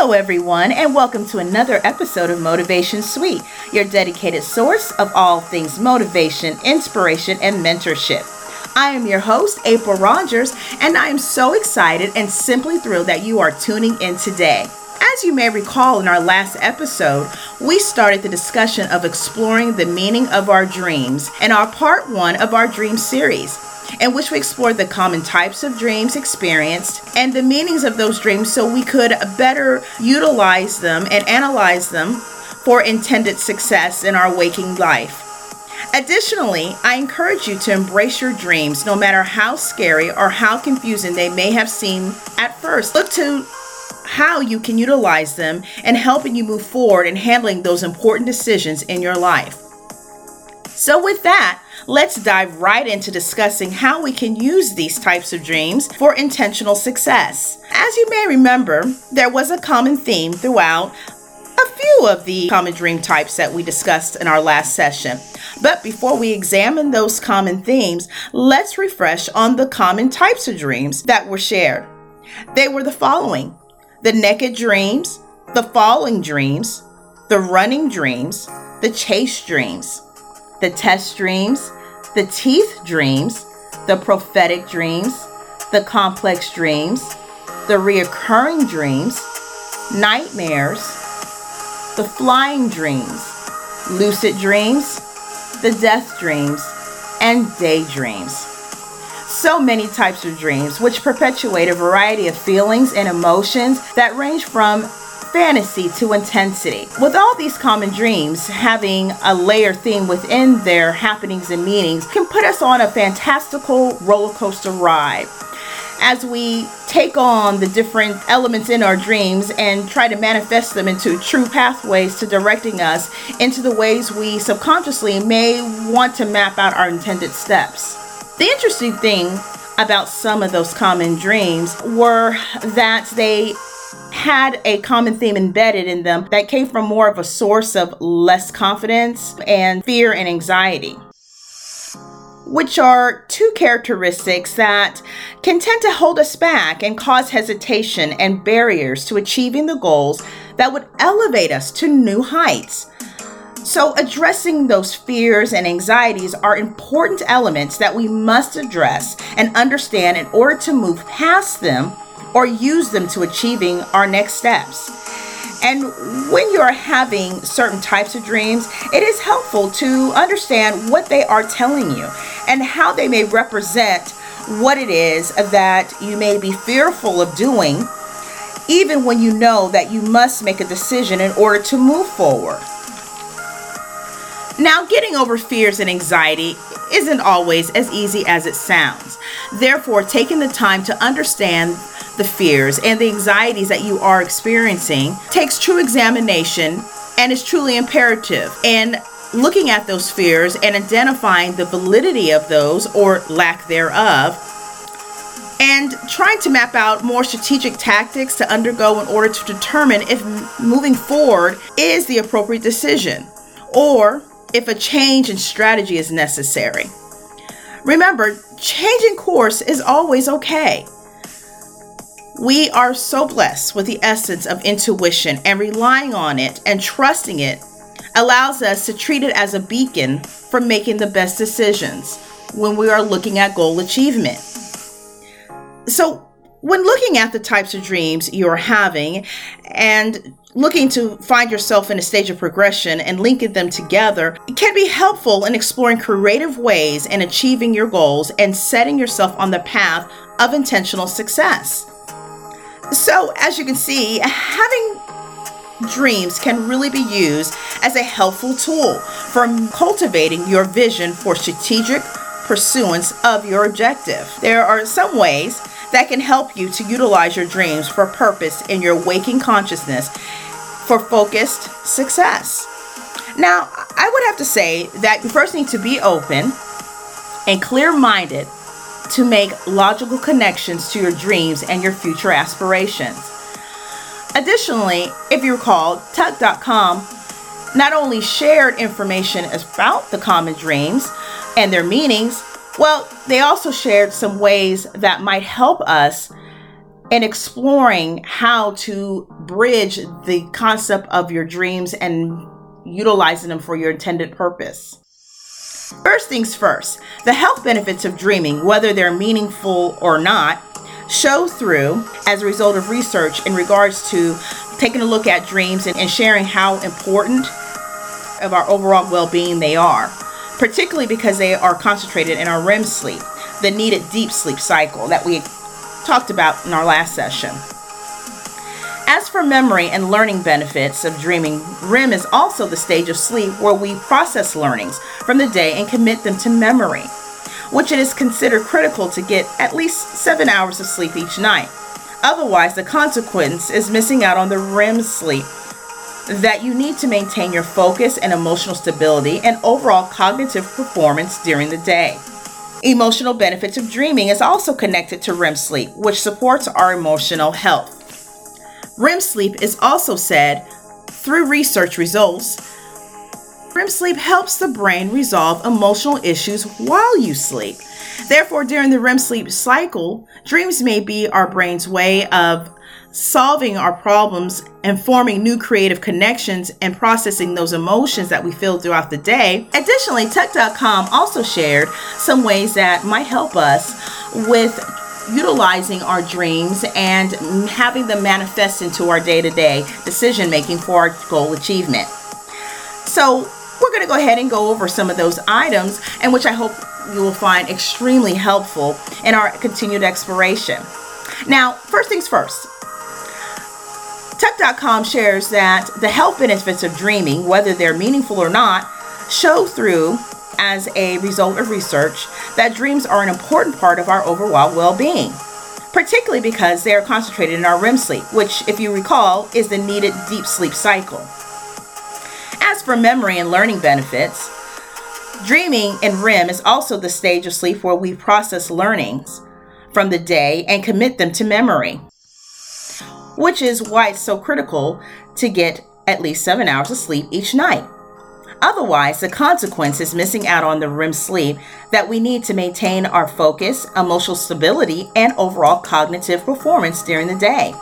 Hello, everyone, and welcome to another episode of Motivation Suite, your dedicated source of all things motivation, inspiration, and mentorship. I am your host, April Rogers, and I am so excited and simply thrilled that you are tuning in today. As you may recall in our last episode, we started the discussion of exploring the meaning of our dreams in our part one of our dream series in which we explored the common types of dreams experienced and the meanings of those dreams so we could better utilize them and analyze them for intended success in our waking life. Additionally, I encourage you to embrace your dreams no matter how scary or how confusing they may have seemed at first. Look to how you can utilize them and helping you move forward in handling those important decisions in your life. So, with that, let's dive right into discussing how we can use these types of dreams for intentional success. As you may remember, there was a common theme throughout a few of the common dream types that we discussed in our last session. But before we examine those common themes, let's refresh on the common types of dreams that were shared. They were the following the naked dreams, the falling dreams, the running dreams, the chase dreams the test dreams, the teeth dreams, the prophetic dreams, the complex dreams, the reoccurring dreams, nightmares, the flying dreams, lucid dreams, the death dreams, and daydreams. So many types of dreams, which perpetuate a variety of feelings and emotions that range from fantasy to intensity. With all these common dreams, having a layer theme within their happenings and meanings can put us on a fantastical roller coaster ride as we take on the different elements in our dreams and try to manifest them into true pathways to directing us into the ways we subconsciously may want to map out our intended steps. The interesting thing about some of those common dreams were that they had a common theme embedded in them that came from more of a source of less confidence and fear and anxiety which are two characteristics that can tend to hold us back and cause hesitation and barriers to achieving the goals that would elevate us to new heights. So, addressing those fears and anxieties are important elements that we must address and understand in order to move past them or use them to achieving our next steps. And when you're having certain types of dreams, it is helpful to understand what they are telling you and how they may represent what it is that you may be fearful of doing, even when you know that you must make a decision in order to move forward. Now, getting over fears and anxiety isn't always as easy as it sounds. Therefore, taking the time to understand the fears and the anxieties that you are experiencing takes true examination and is truly imperative. And looking at those fears and identifying the validity of those or lack thereof and trying to map out more strategic tactics to undergo in order to determine if moving forward is the appropriate decision or if a change in strategy is necessary. Remember, changing course is always okay. We are so blessed with the essence of intuition, and relying on it and trusting it allows us to treat it as a beacon for making the best decisions when we are looking at goal achievement. So, when looking at the types of dreams you're having and looking to find yourself in a stage of progression and linking them together, it can be helpful in exploring creative ways in achieving your goals and setting yourself on the path of intentional success. So, as you can see, having dreams can really be used as a helpful tool for cultivating your vision for strategic pursuance of your objective. There are some ways that can help you to utilize your dreams for purpose in your waking consciousness for focused success. Now, I would have to say that you first need to be open and clear minded to make logical connections to your dreams and your future aspirations. Additionally, if you recall, Tuck.com not only shared information about the common dreams and their meanings, well, they also shared some ways that might help us in exploring how to bridge the concept of your dreams and utilizing them for your intended purpose. First things first, the health benefits of dreaming, whether they're meaningful or not, show through as a result of research in regards to taking a look at dreams and, and sharing how important of our overall well-being they are, particularly because they are concentrated in our REM sleep, the needed deep sleep cycle that we talked about in our last session. For memory and learning benefits of dreaming, REM is also the stage of sleep where we process learnings from the day and commit them to memory, which it is considered critical to get at least seven hours of sleep each night. Otherwise, the consequence is missing out on the REM sleep that you need to maintain your focus and emotional stability and overall cognitive performance during the day. Emotional benefits of dreaming is also connected to REM sleep, which supports our emotional health. REM sleep is also said, through research results, REM sleep helps the brain resolve emotional issues while you sleep. Therefore, during the REM sleep cycle, dreams may be our brain's way of solving our problems and forming new creative connections and processing those emotions that we feel throughout the day. Additionally, Tuck.com also shared some ways that might help us with utilizing our dreams and having them manifest into our day to day decision making for our goal achievement. So, we're going to go ahead and go over some of those items, and which I hope you will find extremely helpful in our continued exploration. Now, first things first, Tuck.com shares that the health benefits of dreaming, whether they're meaningful or not, show through as a result of research that dreams are an important part of our overall well being, particularly because they are concentrated in our REM sleep, which, if you recall, is the needed deep sleep cycle. As for memory and learning benefits, dreaming in REM is also the stage of sleep where we process learnings from the day and commit them to memory which is why it's so critical to get at least seven hours of sleep each night. Otherwise, the consequence is missing out on the REM sleep that we need to maintain our focus, emotional stability, and overall cognitive performance during the day.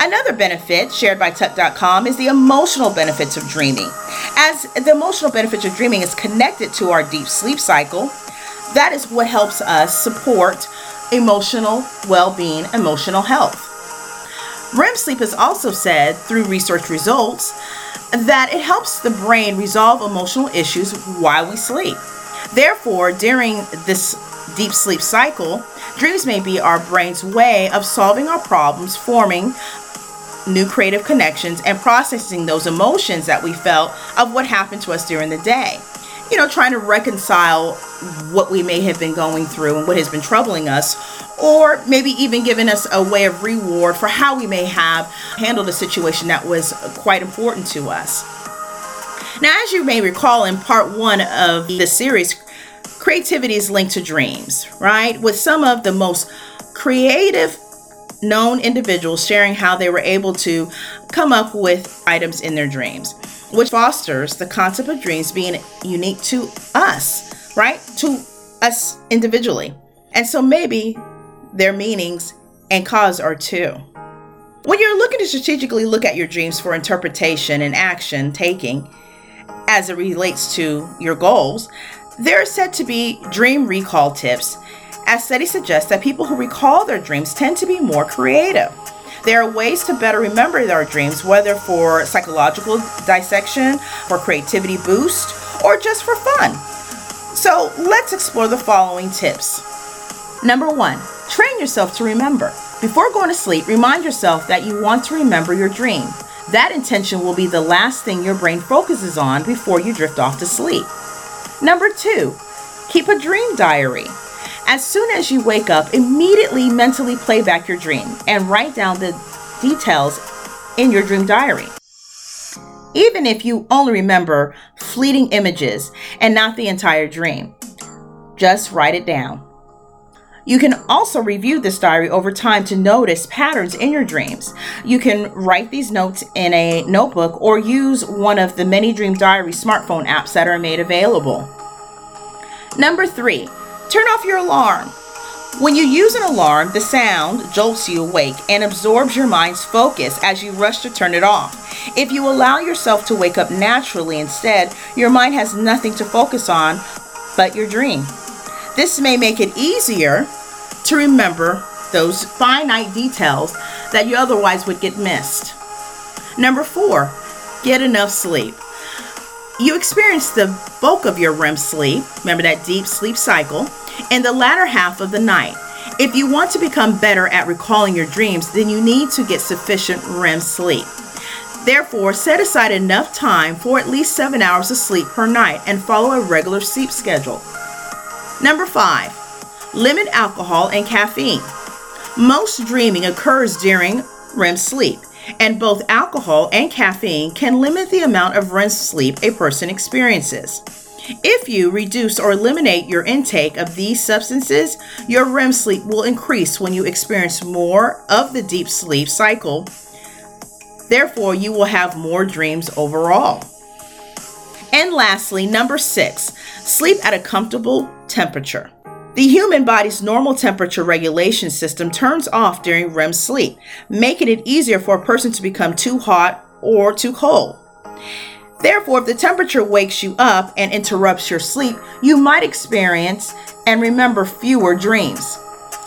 Another benefit shared by Tuck.com is the emotional benefits of dreaming. As the emotional benefits of dreaming is connected to our deep sleep cycle, that is what helps us support emotional well being, emotional health. REM sleep is also said through research results that it helps the brain resolve emotional issues while we sleep. Therefore, during this deep sleep cycle, dreams may be our brain's way of solving our problems, forming new creative connections, and processing those emotions that we felt of what happened to us during the day. You know, trying to reconcile what we may have been going through and what has been troubling us or maybe even giving us a way of reward for how we may have handled a situation that was quite important to us. Now, as you may recall in part one of the series, creativity is linked to dreams, right? With some of the most creative known individuals sharing how they were able to come up with items in their dreams, which fosters the concept of dreams being unique to us, right? To us individually. And so maybe their meanings, and cause are too. When you're looking to strategically look at your dreams for interpretation and action taking as it relates to your goals, there are said to be dream recall tips, as studies suggest that people who recall their dreams tend to be more creative. There are ways to better remember our dreams, whether for psychological dissection, for creativity boost, or just for fun. So let's explore the following tips. Number one, train yourself to remember. Before going to sleep, remind yourself that you want to remember your dream. That intention will be the last thing your brain focuses on before you drift off to sleep. Number two, keep a dream diary. As soon as you wake up, immediately mentally play back your dream and write down the details in your dream diary. Even if you only remember fleeting images and not the entire dream, just write it down. You can also review this diary over time to notice patterns in your dreams. You can write these notes in a notebook or use one of the many Dream Diary smartphone apps that are made available. Number three, turn off your alarm. When you use an alarm, the sound jolts you awake and absorbs your mind's focus as you rush to turn it off. If you allow yourself to wake up naturally instead, your mind has nothing to focus on but your dream. This may make it easier to remember those finite details that you otherwise would get missed. Number four, get enough sleep. You experience the bulk of your REM sleep, remember that deep sleep cycle, in the latter half of the night. If you want to become better at recalling your dreams, then you need to get sufficient REM sleep. Therefore, set aside enough time for at least seven hours of sleep per night and follow a regular sleep schedule. Number five, limit alcohol and caffeine. Most dreaming occurs during REM sleep, and both alcohol and caffeine can limit the amount of REM sleep a person experiences. If you reduce or eliminate your intake of these substances, your REM sleep will increase when you experience more of the deep sleep cycle. Therefore, you will have more dreams overall. And lastly, number six, sleep at a comfortable temperature. The human body's normal temperature regulation system turns off during REM sleep, making it easier for a person to become too hot or too cold. Therefore, if the temperature wakes you up and interrupts your sleep, you might experience and remember fewer dreams.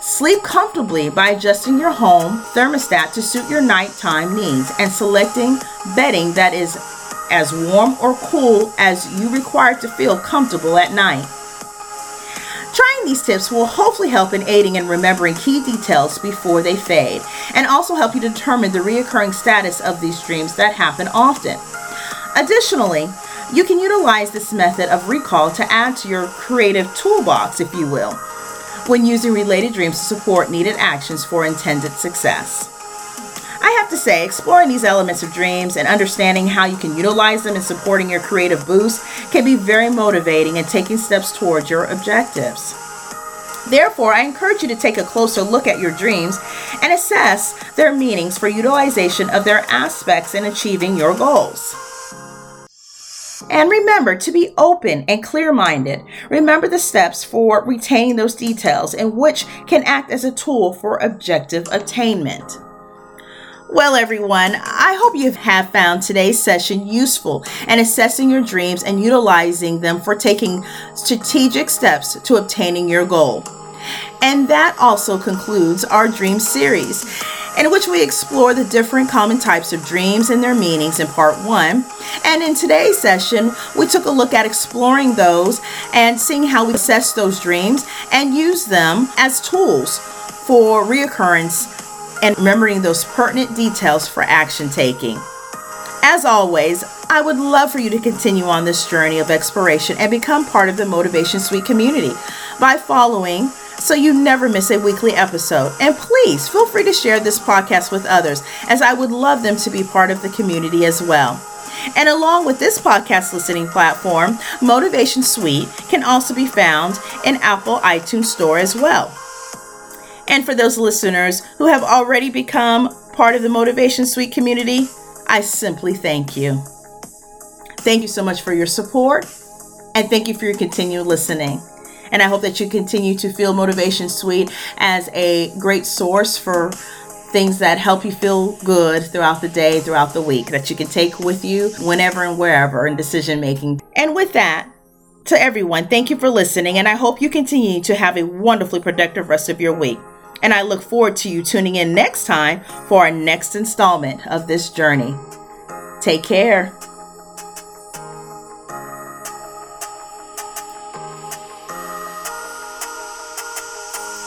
Sleep comfortably by adjusting your home thermostat to suit your nighttime needs and selecting bedding that is as warm or cool as you require to feel comfortable at night. Trying these tips will hopefully help in aiding in remembering key details before they fade and also help you determine the reoccurring status of these dreams that happen often. Additionally, you can utilize this method of recall to add to your creative toolbox, if you will, when using related dreams to support needed actions for intended success. I have to say, exploring these elements of dreams and understanding how you can utilize them in supporting your creative boost can be very motivating in taking steps towards your objectives. Therefore, I encourage you to take a closer look at your dreams and assess their meanings for utilization of their aspects in achieving your goals. And remember to be open and clear minded. Remember the steps for retaining those details and which can act as a tool for objective attainment. Well, everyone, I hope you have found today's session useful in assessing your dreams and utilizing them for taking strategic steps to obtaining your goal. And that also concludes our dream series, in which we explore the different common types of dreams and their meanings in part one. And in today's session, we took a look at exploring those and seeing how we assess those dreams and use them as tools for reoccurrence and remembering those pertinent details for action taking. As always, I would love for you to continue on this journey of exploration and become part of the Motivation Suite community by following so you never miss a weekly episode. And please feel free to share this podcast with others, as I would love them to be part of the community as well. And along with this podcast listening platform, Motivation Suite can also be found in Apple iTunes Store as well. And for those listeners who have already become part of the Motivation Suite community, I simply thank you. Thank you so much for your support and thank you for your continued listening. And I hope that you continue to feel Motivation Suite as a great source for things that help you feel good throughout the day, throughout the week, that you can take with you whenever and wherever in decision making. And with that, to everyone, thank you for listening, and I hope you continue to have a wonderfully productive rest of your week. And I look forward to you tuning in next time for our next installment of this journey. Take care.